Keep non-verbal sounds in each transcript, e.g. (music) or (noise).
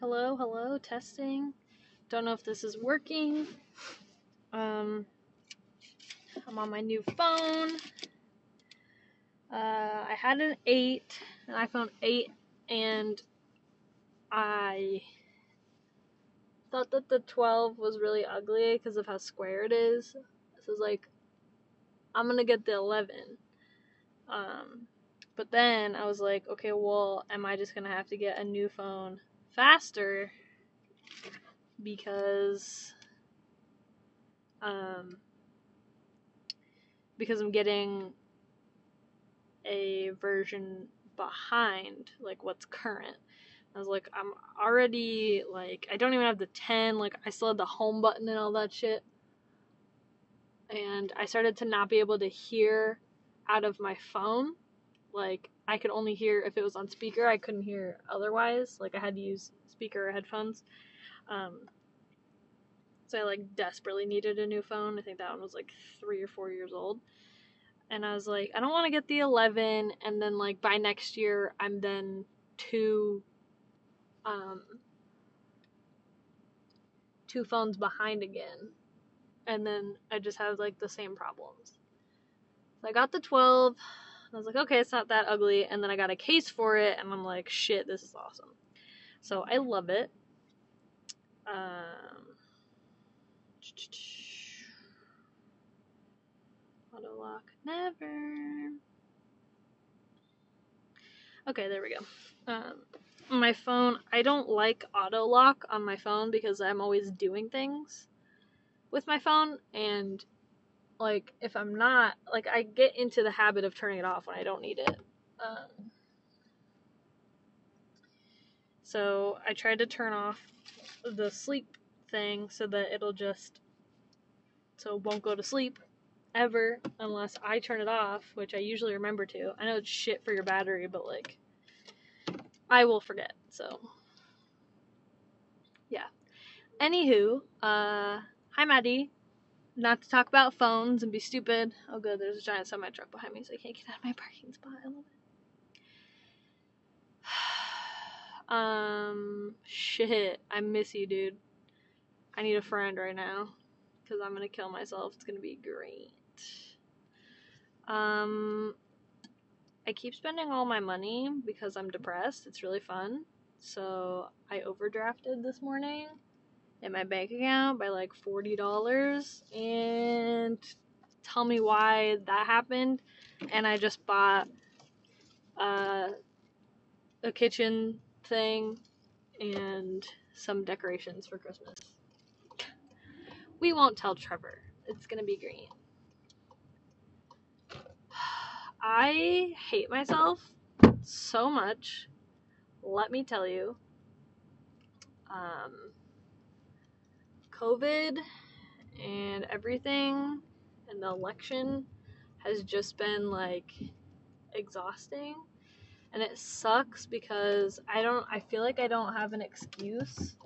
Hello, hello, testing. Don't know if this is working. Um, I'm on my new phone. Uh, I had an 8, an iPhone 8, and I thought that the 12 was really ugly because of how square it is. So I was like, I'm gonna get the 11. Um, but then I was like, okay, well, am I just gonna have to get a new phone faster because um because I'm getting a version behind like what's current. I was like, I'm already like I don't even have the 10, like I still have the home button and all that shit. And I started to not be able to hear out of my phone. Like I could only hear if it was on speaker. I couldn't hear otherwise. Like I had to use speaker or headphones. Um, so I like desperately needed a new phone. I think that one was like three or four years old. And I was like, I don't want to get the 11, and then like by next year, I'm then two, um, two phones behind again, and then I just have like the same problems. So I got the 12, I was like, okay, it's not that ugly. And then I got a case for it, and I'm like, shit, this is awesome. So I love it. Um, auto lock, never. Okay, there we go. Um, my phone, I don't like auto lock on my phone because I'm always doing things with my phone, and like if I'm not like I get into the habit of turning it off when I don't need it. Um, so I tried to turn off the sleep thing so that it'll just so it won't go to sleep ever unless I turn it off, which I usually remember to. I know it's shit for your battery, but like I will forget. So yeah. Anywho, uh hi Maddie not to talk about phones and be stupid. Oh, good, there's a giant semi truck behind me, so I can't get out of my parking spot. I love it. (sighs) um, shit, I miss you, dude. I need a friend right now because I'm gonna kill myself. It's gonna be great. Um, I keep spending all my money because I'm depressed. It's really fun. So I overdrafted this morning in my bank account by like $40 and tell me why that happened and I just bought uh, a kitchen thing and some decorations for Christmas. We won't tell Trevor. It's to be green. (sighs) I hate myself so much. Let me tell you. Um, COVID and everything and the election has just been like exhausting. And it sucks because I don't I feel like I don't have an excuse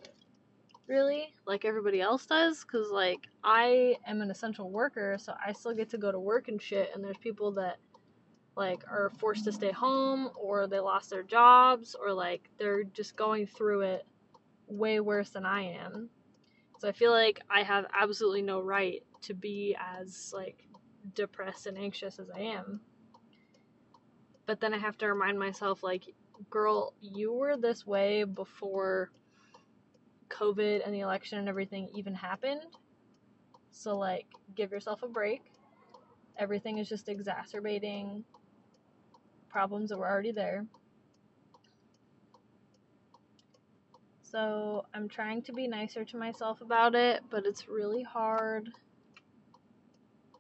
really like everybody else does. Cuz like I am an essential worker so I still get to go to work and shit. And there's people that like are forced to stay home or they lost their jobs or like they're just going through it way worse than I am so I feel like I have absolutely no right to be as like depressed and anxious as I am. But then I have to remind myself like girl, you were this way before COVID and the election and everything even happened. So like give yourself a break. Everything is just exacerbating problems that were already there. So I'm trying to be nicer to myself about it, but it's really hard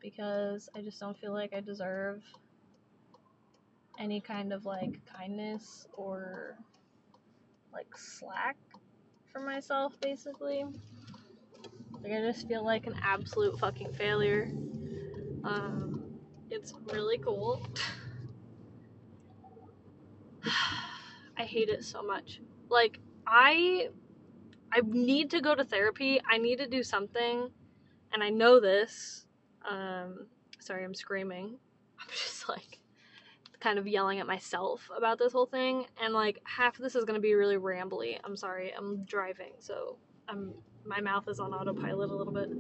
because I just don't feel like I deserve any kind of like kindness or like slack for myself basically. Like I just feel like an absolute fucking failure. Um it's really cool. (sighs) I hate it so much. Like I I need to go to therapy. I need to do something, and I know this. Um, sorry, I'm screaming. (laughs) I'm just like kind of yelling at myself about this whole thing and like half of this is to be really rambly. I'm sorry. I'm driving, so I'm my mouth is on autopilot a little bit.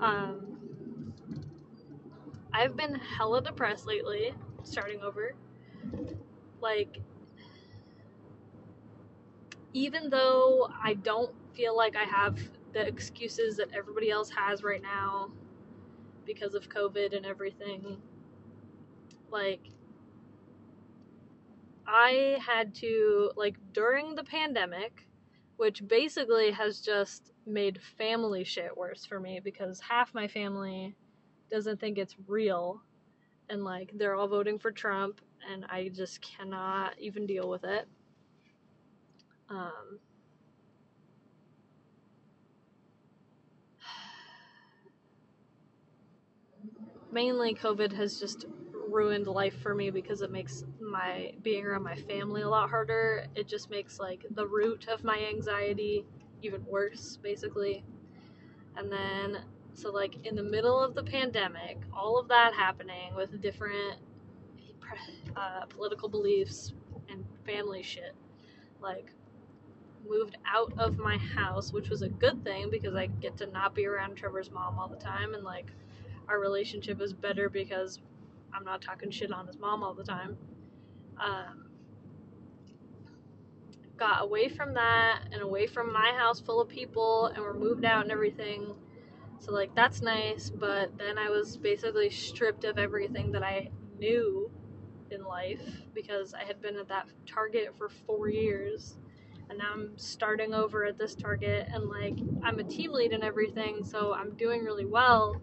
Um I've been hella depressed lately, starting over. Like even though I don't feel like I have the excuses that everybody else has right now because of COVID and everything, like I had to like during the pandemic, which basically has just made family shit worse for me because half my family doesn't think it's real and like they're all voting for Trump and I just cannot even deal with it. Um mainly COVID has just ruined life for me because it makes my being around my family a lot harder. It just makes like the root of my anxiety even worse, basically. And then, so like in the middle of the pandemic, all of that happening with different uh, political beliefs and family shit, like moved out of my house, which was a good thing because I get to not be around Trevor's mom all the time and like our relationship is better because I'm not talking shit on his mom all the time. Um, got away from that and away from my house full of people, and we're moved out and everything. So, like, that's nice, but then I was basically stripped of everything that I knew in life because I had been at that target for four years. And I'm starting over at this target, and like, I'm a team lead and everything, so I'm doing really well,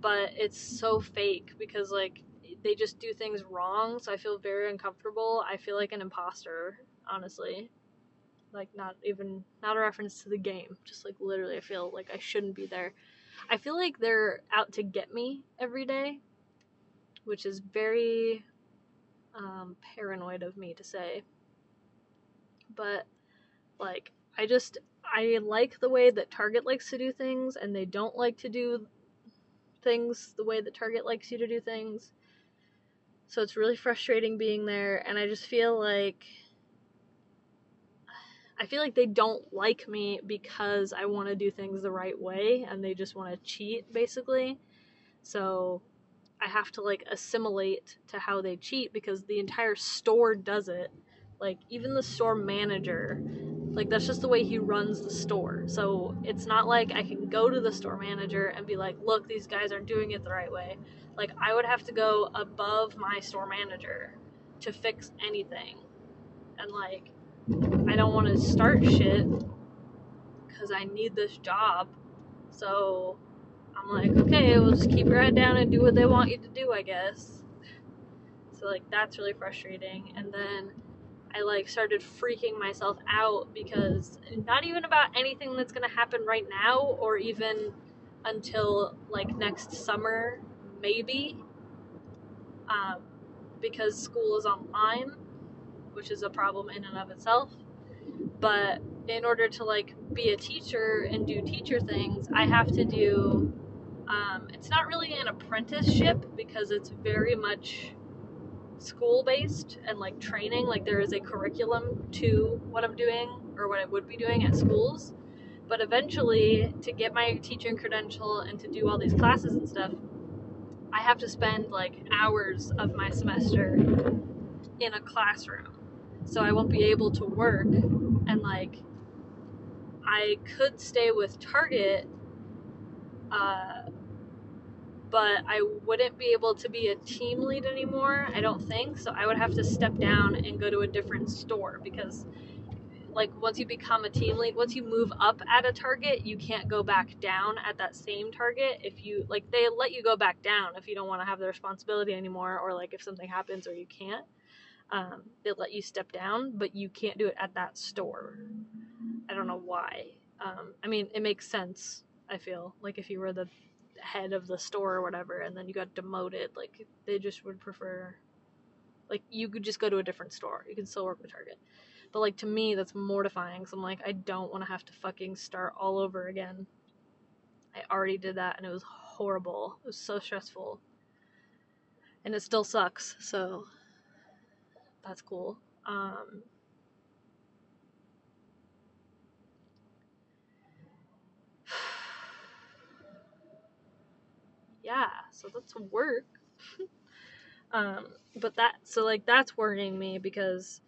but it's so fake because, like, they just do things wrong, so I feel very uncomfortable. I feel like an imposter, honestly. Like not even not a reference to the game, just like literally I feel like I shouldn't be there. I feel like they're out to get me every day, which is very um, paranoid of me to say. But like I just I like the way that Target likes to do things and they don't like to do things the way that Target likes you to do things. So it's really frustrating being there, and I just feel like I feel like they don't like me because I want to do things the right way and they just want to cheat basically. So I have to like assimilate to how they cheat because the entire store does it. Like even the store manager, like that's just the way he runs the store. So it's not like I can go to the store manager and be like, "Look, these guys aren't doing it the right way." Like I would have to go above my store manager to fix anything. And like I don't want to start shit cuz I need this job. So I'm like, "Okay, we'll just keep your head down and do what they want you to do, I guess." So like that's really frustrating. And then I like started freaking myself out because not even about anything that's going to happen right now or even until like next summer maybe um, because school is online which is a problem in and of itself. But in order to like be a teacher and do teacher things i have to do um, it's not really an apprenticeship because it's very much school based and like training like there is a curriculum to what i'm doing or what i would be doing at schools but eventually to get my teaching credential and to do all these classes and stuff I have to spend like hours of my semester in a classroom. So I won't be able to work and like I could stay with Target uh, but I wouldn't be able to be a team lead anymore, I don't think. So I would have to step down and go to a different store because like once you become a team lead, once you move up at a target, you can't go back down at that same target. If you like, they let you go back down if you don't want to have the responsibility anymore, or like if something happens or you can't, um, they let you step down, but you can't do it at that store. I don't know why. Um, I mean, it makes sense. I feel like if you were the head of the store or whatever, and then you got demoted, like they just would prefer. Like you could just go to a different store. You can still work with Target. But like to me, that's mortifying. So I'm like, I don't want to have to fucking start all over again. I already did that and it was horrible. It was so stressful. And it still sucks. So that's cool. Um, yeah, so that's work. (laughs) um, but that so like that's worrying me because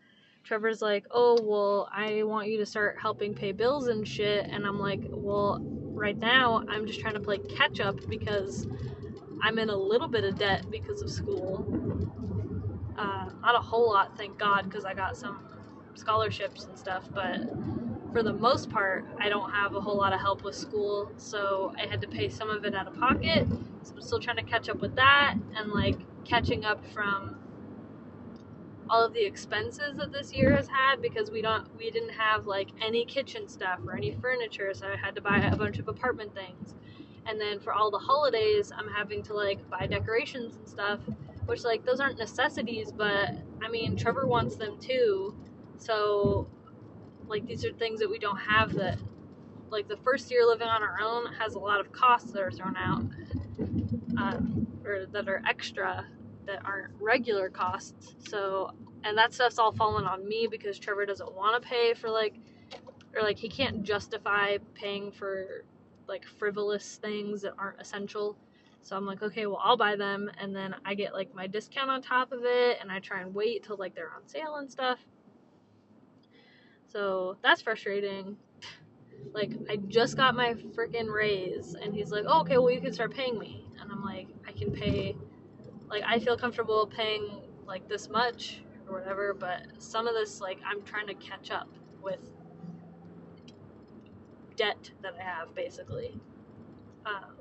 Trevor's like, "Oh, well, I want you to start helping pay bills and shit." And I'm like, "Well, right now I'm just trying to play catch up because I'm in a little bit of debt because of school. Uh, not a whole lot, thank God, because I got some scholarships and stuff, but for the most part, I don't have a whole lot of help with school, so I had to pay some of it out of pocket. So I'm still trying to catch up with that and like catching up from all of the expenses that this year has had because we don't we didn't have like any kitchen stuff or any furniture, so I had to buy a bunch of apartment things. And then for all the holidays, I'm having to like buy decorations and stuff, which like those aren't necessities, but I mean, Trevor wants them too. So like these are things that we don't have that like the first year living on our own has a lot of costs that are thrown out um, or that are extra that aren't regular costs. So and that stuff's all fallen on me because trevor doesn't want to pay for like or like he can't justify paying for like frivolous things that aren't essential. So i'm like okay well i'll buy them and then i get like my discount on top of it and i try and wait till like they're on sale and stuff. So that's frustrating. Like, I just got my freaking raise, and he's like, oh, okay, well, you can start paying me. And I'm like, I can pay, like, I feel comfortable paying, like, this much or whatever, but some of this, like, I'm trying to catch up with debt that I have, basically. Um,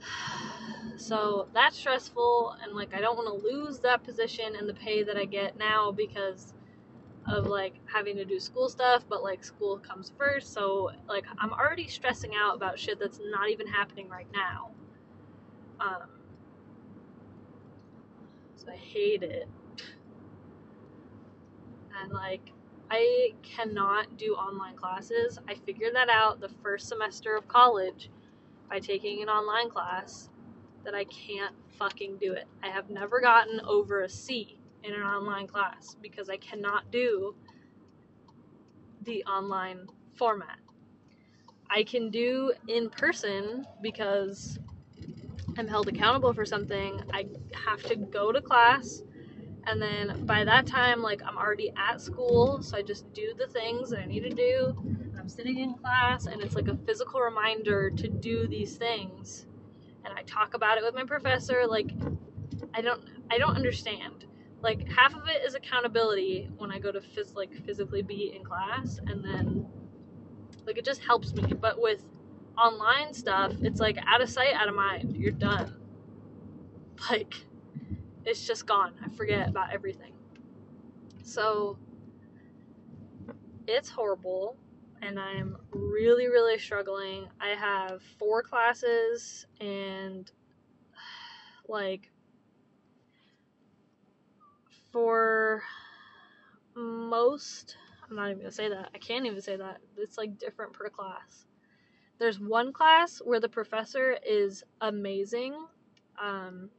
(sighs) so that's stressful, and, like, I don't want to lose that position and the pay that I get now because of like having to do school stuff, but like school comes first. So like I'm already stressing out about shit that's not even happening right now. Um, so I hate it. And like I cannot do online classes. I figured that out the first semester of college by taking an online class that I can't fucking do it. I have never gotten over a C in an online class because I cannot do the online format. I can do in person because I'm held accountable for something. I have to go to class and then by that time like I'm already at school, so I just do the things that I need to do. I'm sitting in class and it's like a physical reminder to do these things. And I talk about it with my professor like I don't I don't understand like half of it is accountability when I go to phys- like physically be in class and then like it just helps me. But with online stuff it's like out of sight out of mind. You're done. Like it's just gone. I forget about everything. So it's horrible and I'm really really struggling. I have four classes and (sighs) like for most I'm not even gonna say that. I can't even say that. It's like different per class. There's one class where the professor is amazing. Um,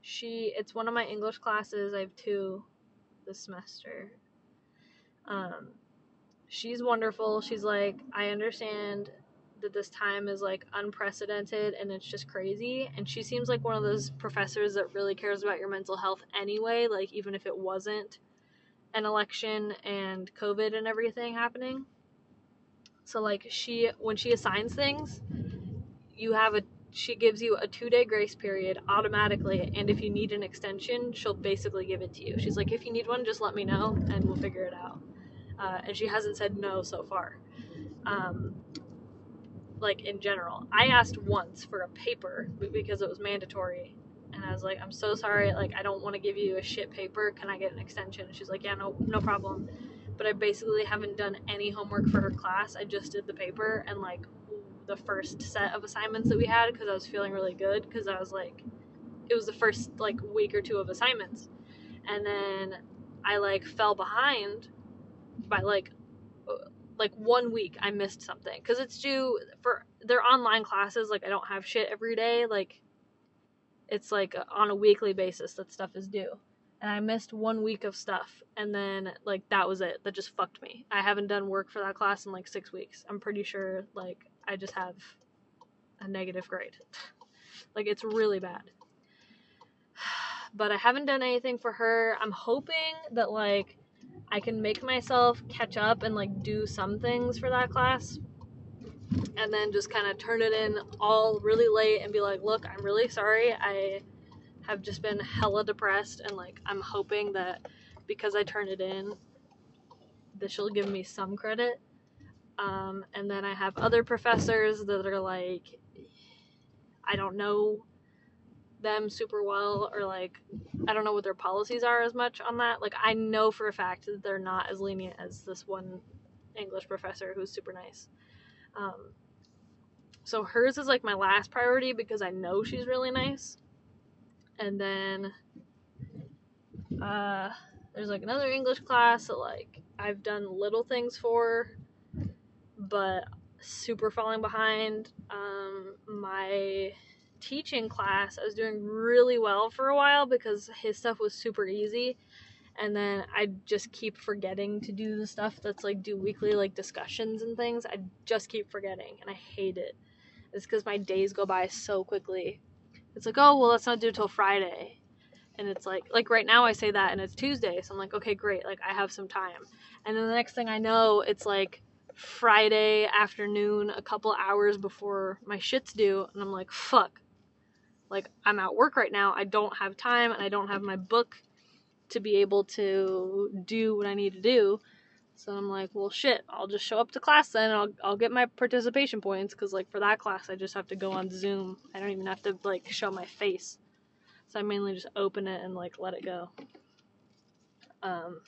she it's one of my English classes. I have two this semester. Um, she's wonderful. She's like, I understand that this time is like unprecedented and it's just crazy. And she seems like one of those professors that really cares about your mental health anyway, like even if it wasn't an election and COVID and everything happening. So like she when she assigns things, you have a she gives you a two day grace period automatically and if you need an extension she'll basically give it to you she's like if you need one just let me know and we'll figure it out uh, and she hasn't said no so far um, like in general. I asked once for a paper because it was mandatory. And I was like, I'm so sorry, like I don't want to give you a shit paper. Can I get an extension? And she's like, Yeah, no no problem. But I basically haven't done any homework for her class. I just did the paper and like the first set of assignments that we had because I was feeling really good because I was like it was the first like week or two of assignments. And then I like fell behind by like like one week I missed something because it's due for their online classes. Like I don't have shit every day. Like it's like uh, on a weekly basis that stuff is due. And I missed one week of stuff, and then like that was it. That just fucked me. I haven't done work for that class in like six weeks. I'm pretty sure like I just have a negative grade. (laughs) like it's really bad. (sighs) But I haven't done anything for her. I'm hoping that like I can make myself catch up and like do some things for that class and then just kind of turn it in all really late and be like, look, I'm really sorry. I have just been hella depressed, and like, I'm hoping that because I turned it in, that she'll give me some credit. Um, and then I have other professors that are like, I don't know them super well, or like, I don't know what their policies are as much on that. Like, I know for a fact that they're not as lenient as this one English professor who's super nice. Um, so hers is like my last priority because I know she's really nice. And then uh, there's like another English class that like I've done little things for, but super falling behind. Um, my teaching class, I was doing really well for a while because his stuff was super easy and then I just keep forgetting to do the stuff that's like due weekly like discussions and things. I just keep forgetting and I hate it. It's because my days go by so quickly. It's like, oh well let's not do it till Friday. And it's like like right now I say that and it's Tuesday, so I'm like, okay, great, like I have some time. And then the next thing I know, it's like Friday afternoon, a couple hours before my shit's due, and I'm like, fuck. Like I'm at work right now, I don't have time and I don't have my book to be able to do what I need to do. So I'm like, well, shit, I'll just show up to class then. I'll I'll get my participation points because like for that class, I just have to go on Zoom. I don't even have to like show my face. So I mainly just open it and like let it go. Um,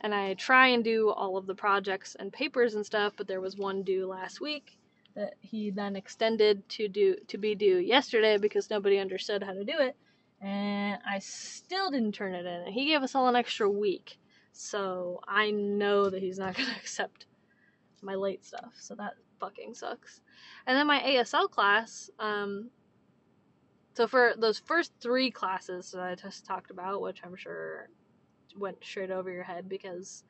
and I try and do all of the projects and papers and stuff, but there was one due last week that he then extended to do to be due yesterday because nobody understood how to do it and I still didn't turn it in. He gave us all an extra week, so I know that he's not (laughs) going to accept my late stuff. So that fucking sucks. And then my ASL class, um, so for those first three classes that I just talked about, which I'm sure went straight over your head because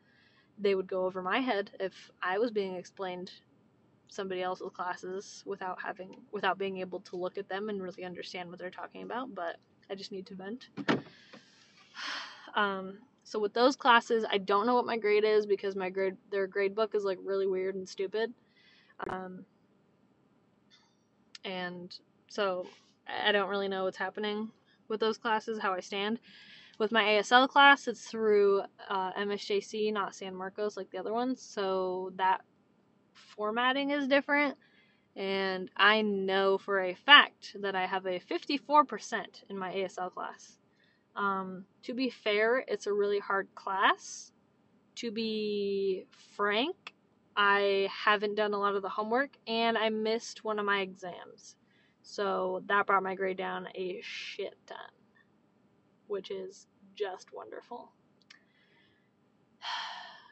they would go over my head if I was being explained somebody else's classes without having without being able to look at them and really understand what they're talking about but I just need to vent. (sighs) Um, so with those classes, I don't know what my grade is because my grade their grade book is like really weird and stupid. Um, and so I don't really know what's happening with those classes, how I stand. With my ASL class, it's through uh, MSJC, not San Marcos like the other ones, so that formatting is different and I know for a fact that I have a 54% in my ASL class. Um, to be fair, it's a really hard class. To be frank, I haven't done a lot of the homework and I missed one of my exams. So that brought my grade down a shit ton, which is just wonderful.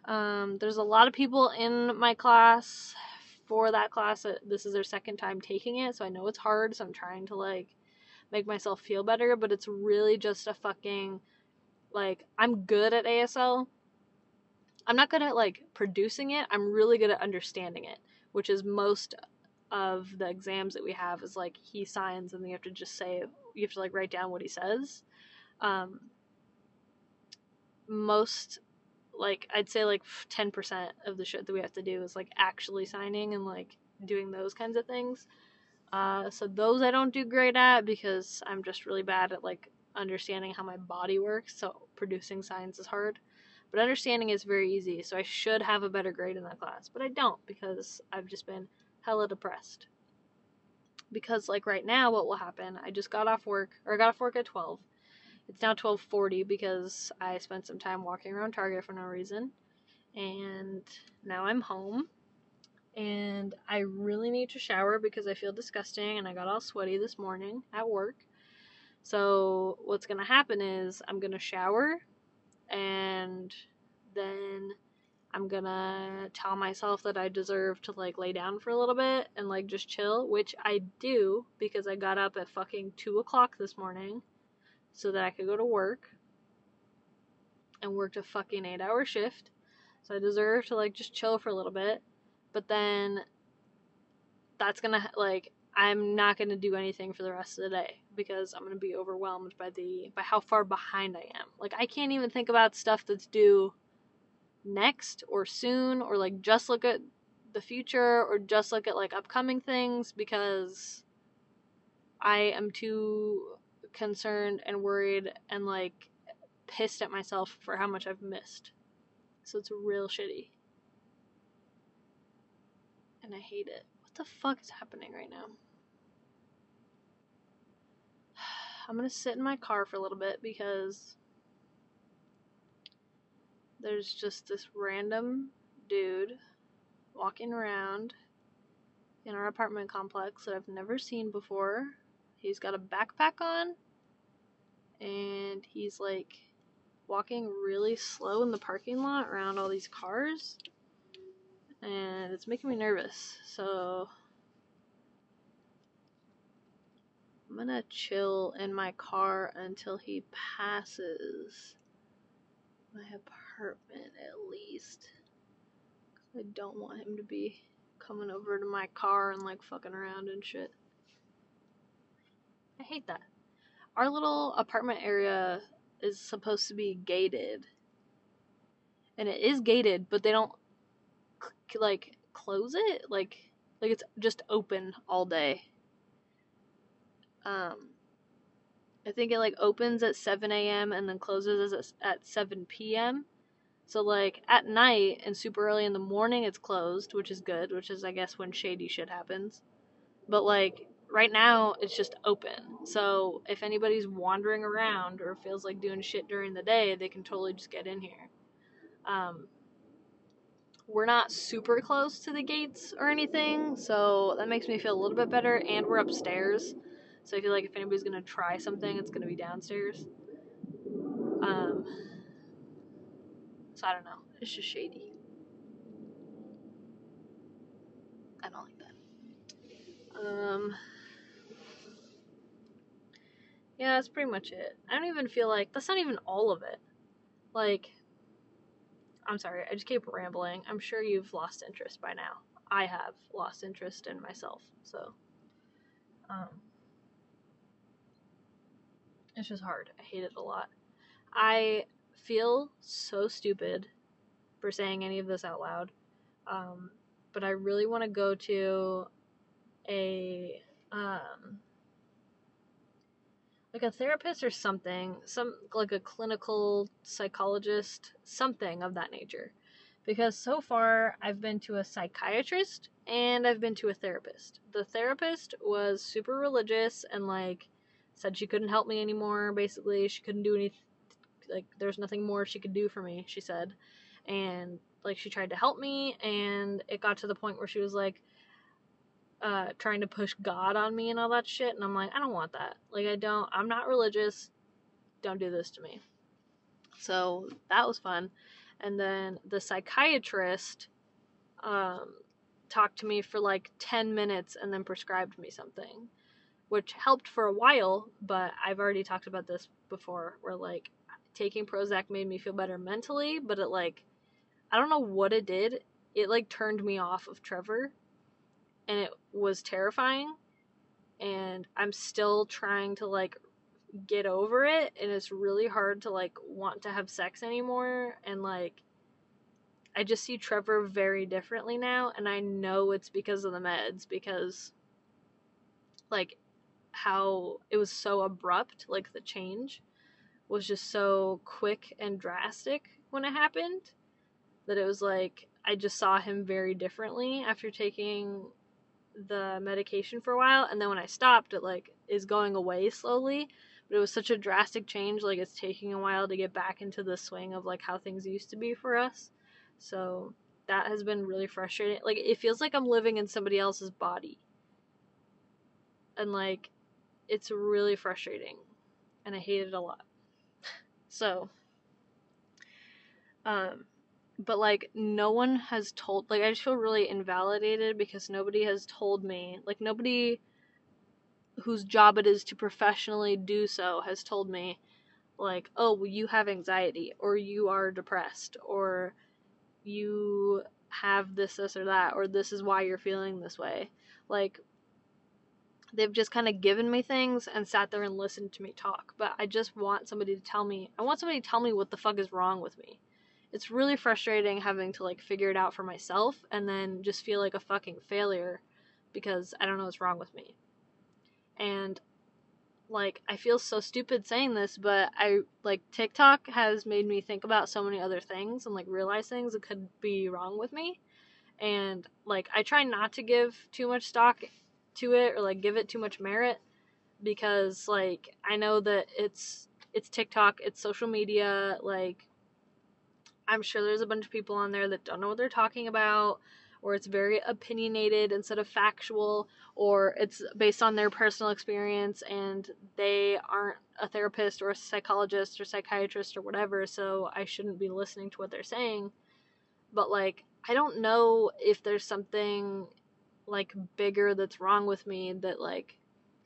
Um, there's a lot of people in my class for that class. This is their second time taking it, so I know it's hard. So I'm trying to like make myself feel better, but it's really just a fucking like I'm good at ASL. I'm not good at like producing it. I'm really good at understanding it, which is most of the exams that we have is like he signs and you have to just say you have to like write down what he says. Um, most like I'd say like 10% of the shit that we have to do is like actually signing and like doing those kinds of things. Uh, so those I don't do great at because I'm just really bad at like understanding how my body works. So producing signs is hard, but understanding is very easy. So I should have a better grade in that class, but I don't because I've just been hella depressed. Because like right now, what will happen? I just got off work, or I got off work at 12. It's now 12:40 because I spent some time walking around Target for no reason. And now I'm home. And I really need to shower because I feel disgusting and I got all sweaty this morning at work. So what's going to happen is I'm going to shower and then I'm gonna tell myself that I deserve to like lay down for a little bit and like just chill, which I do because I got up at fucking two o'clock this morning so that I could go to work and worked a fucking eight hour shift. So I deserve to like just chill for a little bit. But then that's gonna like I'm not gonna do anything for the rest of the day because I'm gonna be overwhelmed by the by how far behind I am. Like I can't even think about stuff that's due next or soon or like just look at the future or just look at like upcoming things because I am too concerned and worried and like pissed at myself for how much I've missed. So it's real shitty. And I hate it. What the fuck is happening right now? (sighs) I'm gonna sit in my car for a little bit because there's just this random dude walking around in our apartment complex that I've never seen before. He's got a backpack on and he's like walking really slow in the parking lot around all these cars and it's making me nervous. So I'm gonna chill in my car until he passes my apartment at least. I don't want him to be coming over to my car and like fucking around and shit. I hate that. Our little apartment area is supposed to be gated. And it is gated, but they don't like close it like like it's just open all day. Um I think it like opens at 7 a.m. and then closes at 7 p.m. So like at night and super early in the morning it's closed, which is good, which is I guess when shady shit happens. But like right now it's just open. So if anybody's wandering around or feels like doing shit during the day, they can totally just get in here. Um, we're not super close to the gates or anything, so that makes me feel a little bit better. And we're upstairs, so I feel like if anybody's gonna try something, it's gonna be downstairs. Um, so I don't know. It's just shady. I don't like that. Um, yeah, that's pretty much it. I don't even feel like that's not even all of it. Like, I'm sorry, I just keep rambling. I'm sure you've lost interest by now. I have lost interest in myself, so um, it's just hard. I hate it a lot. I feel so stupid for saying any of this out loud, um, but I really want to go to a um, like a therapist or something, some like a clinical psychologist, something of that nature. Because so far I've been to a psychiatrist and I've been to a therapist. The therapist was super religious and like said she couldn't help me anymore basically. She couldn't do anything like there's nothing more she could do for me, she said. And like she tried to help me and it got to the point where she was like uh, trying to push God on me and all that shit. And I'm like, I don't want that. Like, I don't, I'm not religious. Don't do this to me. So that was fun. And then the psychiatrist um, talked to me for like 10 minutes and then prescribed me something, which helped for a while. But I've already talked about this before where like taking Prozac made me feel better mentally, but it like, I don't know what it did. It like turned me off of Trevor and it was terrifying and I'm still trying to like get over it and it's really hard to like want to have sex anymore and like I just see Trevor very differently now and I know it's because of the meds because like how it was so abrupt like the change was just so quick and drastic when it happened that it was like I just saw him very differently after taking the medication for a while and then when I stopped it like is going away slowly. But it was such a drastic change like it's taking a while to get back into the swing of like how things used to be for us. So that has been really frustrating. Like it feels like I'm living in somebody else's body. And like it's really frustrating and I hate it a lot. (laughs) So um but like no one has told like I just feel really invalidated because nobody has told me like nobody whose job it is to professionally do so has told me like oh well, you have anxiety or you are depressed or you have this this or that or this is why you're feeling this way. Like they've just kind of given me things and sat there and listened to me talk but i just want somebody to tell me i want somebody to tell me what the fuck is wrong with me it's really frustrating having to like figure it out for myself and then just feel like a fucking failure because I don't know what's wrong with me. And like I feel so stupid saying this, but I like TikTok has made me think about so many other things and like realize things that could be wrong with me. And like I try not to give too much stock to it or like give it too much merit because like I know that it's it's TikTok, it's social media, like I'm sure there's a bunch of people on there that don't know what they're talking about, or it's very opinionated instead of factual, or it's based on their personal experience and they aren't a therapist or a psychologist or psychiatrist or whatever, so I shouldn't be listening to what they're saying. But like, I don't know if there's something like bigger that's wrong with me that like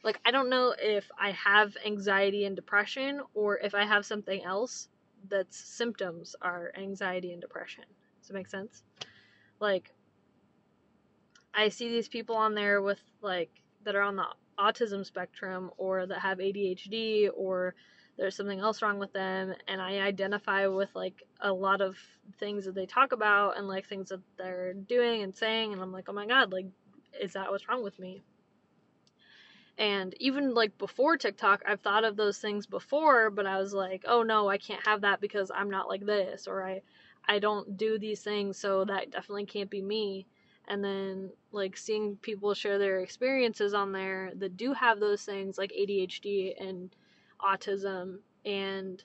like I don't know if I have anxiety and depression or if I have something else that's symptoms are anxiety and depression. Does it make sense? Like, I see these people on there with like that are on the autism spectrum or that have ADHD or there's something else wrong with them and I identify with like a lot of things that they talk about and like things that they're doing and saying and I'm like, "Oh my god, like is that what's wrong with me?" And even like before TikTok, I've thought of those things before, but I was like, oh no, I can't have that because I'm not like this, or I, I don't do these things, so that definitely can't be me. And then like seeing people share their experiences on there that do have those things like ADHD and autism and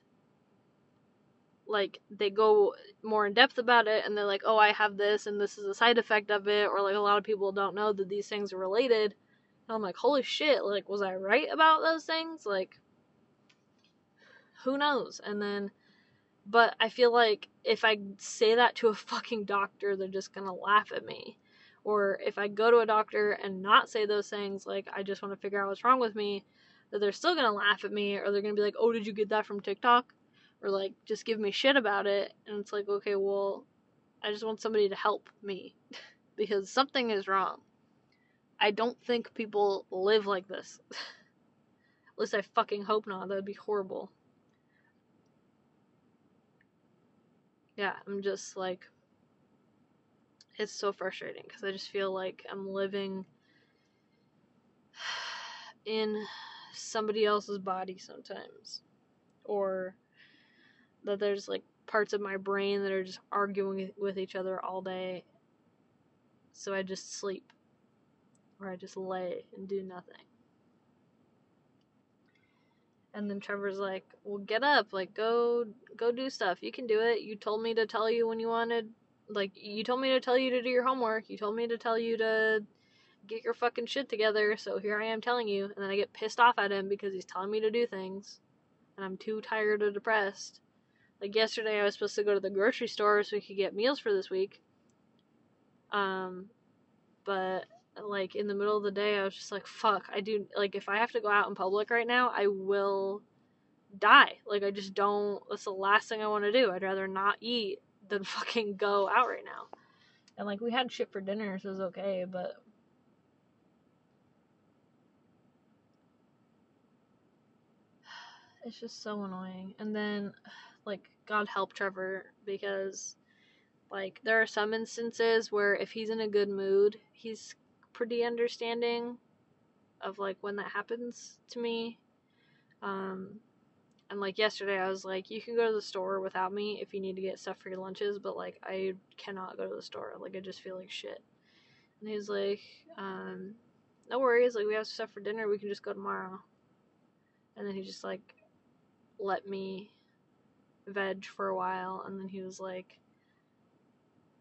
like they go more in depth about it and they're like, oh, I have this and this is a side effect of it, or like a lot of people don't know that these things are related I'm like, holy shit, like, was I right about those things? Like, who knows? And then, but I feel like if I say that to a (laughs) fucking doctor, they're just gonna laugh at me. Or if I go to a doctor and not say those things, like, I just wanna figure out what's wrong with me, that they're still gonna laugh at me, or they're gonna be like, oh, did you get that from TikTok? Or like, just give me shit about it. And it's like, okay, well, I just want somebody to help me (laughs) because something is wrong. I don't think people live like this. (laughs) At least I fucking hope not. That would be horrible. Yeah, I'm just like. It's so frustrating because I just feel like I'm living (sighs) in somebody else's body sometimes. Or that there's like parts of my brain that are just arguing with each other all day. So I just sleep where I just lay and do nothing. And then Trevor's like, "Well, get up, like go go do stuff. You can do it. You told me to tell you when you wanted like you told me to tell you to do your homework. You told me to tell you to get your fucking shit together. So here I am telling you." And then I get pissed off at him because he's telling me to do things and I'm too tired or depressed. Like yesterday I was supposed to go to the grocery store so we could get meals for this week. Um but like in the middle of the day I was just like fuck I do like if I have to go out in public right now I will die. Like I just don't that's the last thing I want to do. I'd rather not eat than (laughs) fucking go out right now. And like we had shit for dinner so it was okay but (sighs) it's just so annoying. And then (sighs) like God help Trevor because like there are some instances where if he's in a good mood he's pretty understanding of like when that happens to me. Um, and like yesterday, I was like, you can go to the store without me if you need to get stuff for your lunches, but like I cannot go to the store. Like I just feel like shit. And he's like, um, no worries. Like we have stuff for dinner. We can just go tomorrow. And then he just like let me veg for a while. And then he was like,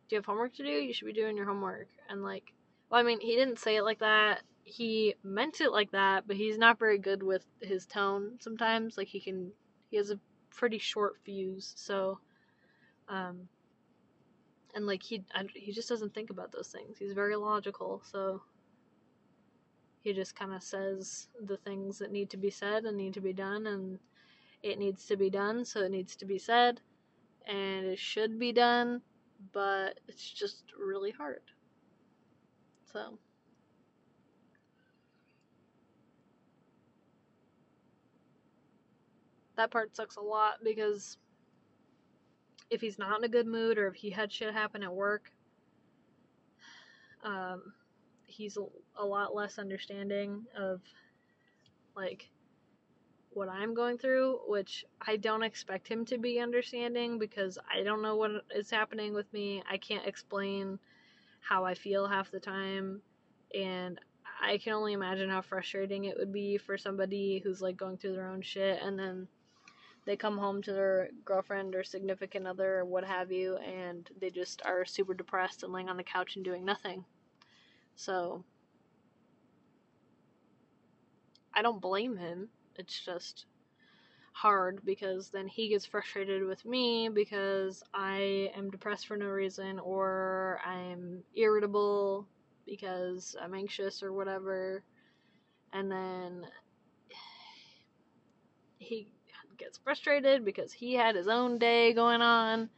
do you have homework to do? You should be doing your homework. And like well, I mean, he didn't say it like that. He meant it like that, but he's not very good with his tone sometimes. Like, he can, he has a pretty short fuse, so, um, and like he I, he just doesn't think about those things. He's very logical, so he just kind of says the things that need to be said and need to be done and it needs to be done, so it needs to be said and it should be done, but it's just really hard. So that part sucks a lot because if he's not in a good mood or if he had shit happen at work, um, he's a, lot less understanding of like what I'm going through, which I don't expect him to be understanding because I don't know what is happening with me. I can't explain how I feel half the time, and I can only imagine how frustrating it would be for somebody who's like going through their own shit and then they come home to their girlfriend or significant other or what have you and they just are super depressed and laying on the couch and doing nothing. So I don't blame him. It's just hard because then he gets frustrated with me because I am depressed for no reason or I'm irritable because I'm anxious or whatever. And then he gets frustrated because he had his own day going on.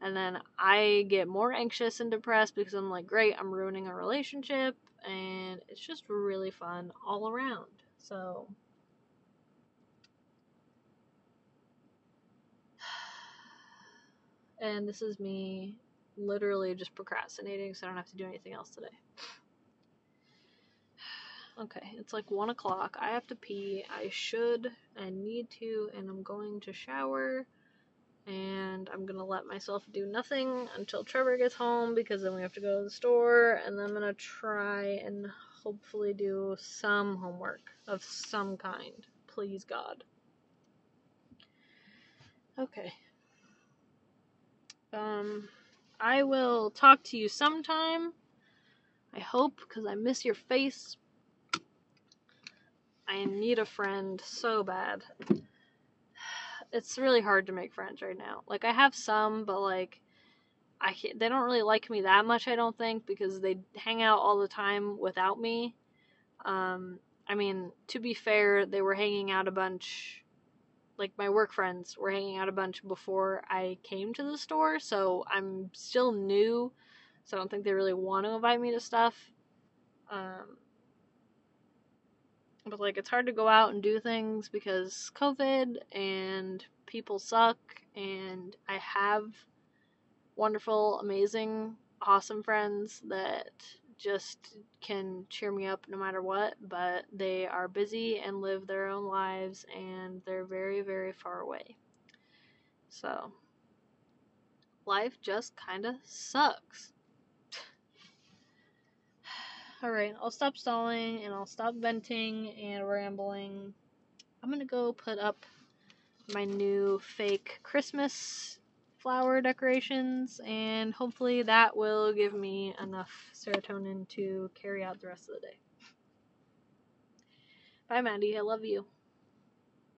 And then I get more anxious and depressed because I'm like, great, I'm ruining a relationship. And it's just really fun all around. So. And this is me literally just procrastinating so I don't have to do anything else today. (sighs) Okay, it's like one o'clock. I have to pee. I should and need to, and I'm going to shower. And I'm gonna let myself do nothing until Trevor gets home because then we have to go to the store. And then I'm gonna try and hopefully do some homework of some kind. Please, God. Okay. Um, I will talk to you sometime. I hope, because I miss your face. I need a friend so bad. It's really hard to make friends right now. Like I have some, but like I they don't really like me that much. I don't think because they hang out all the time without me. Um, I mean, to be fair, they were hanging out a bunch. Like my work friends were hanging out a bunch before I came to the store, so I'm still new. So I don't think they really want to invite me to stuff. Um, but like it's hard to go out and do things because COVID and people suck and I have wonderful, amazing, awesome friends that just can cheer me up no matter what, but they are busy and live their own lives and they're very, very far away. So, life just kind of sucks. (sighs) Alright, I'll stop stalling and I'll stop venting and rambling. I'm gonna go put up my new fake Christmas flower decorations and hopefully that will give me enough serotonin to carry out the rest of the day. Bye, Maddie. I love you.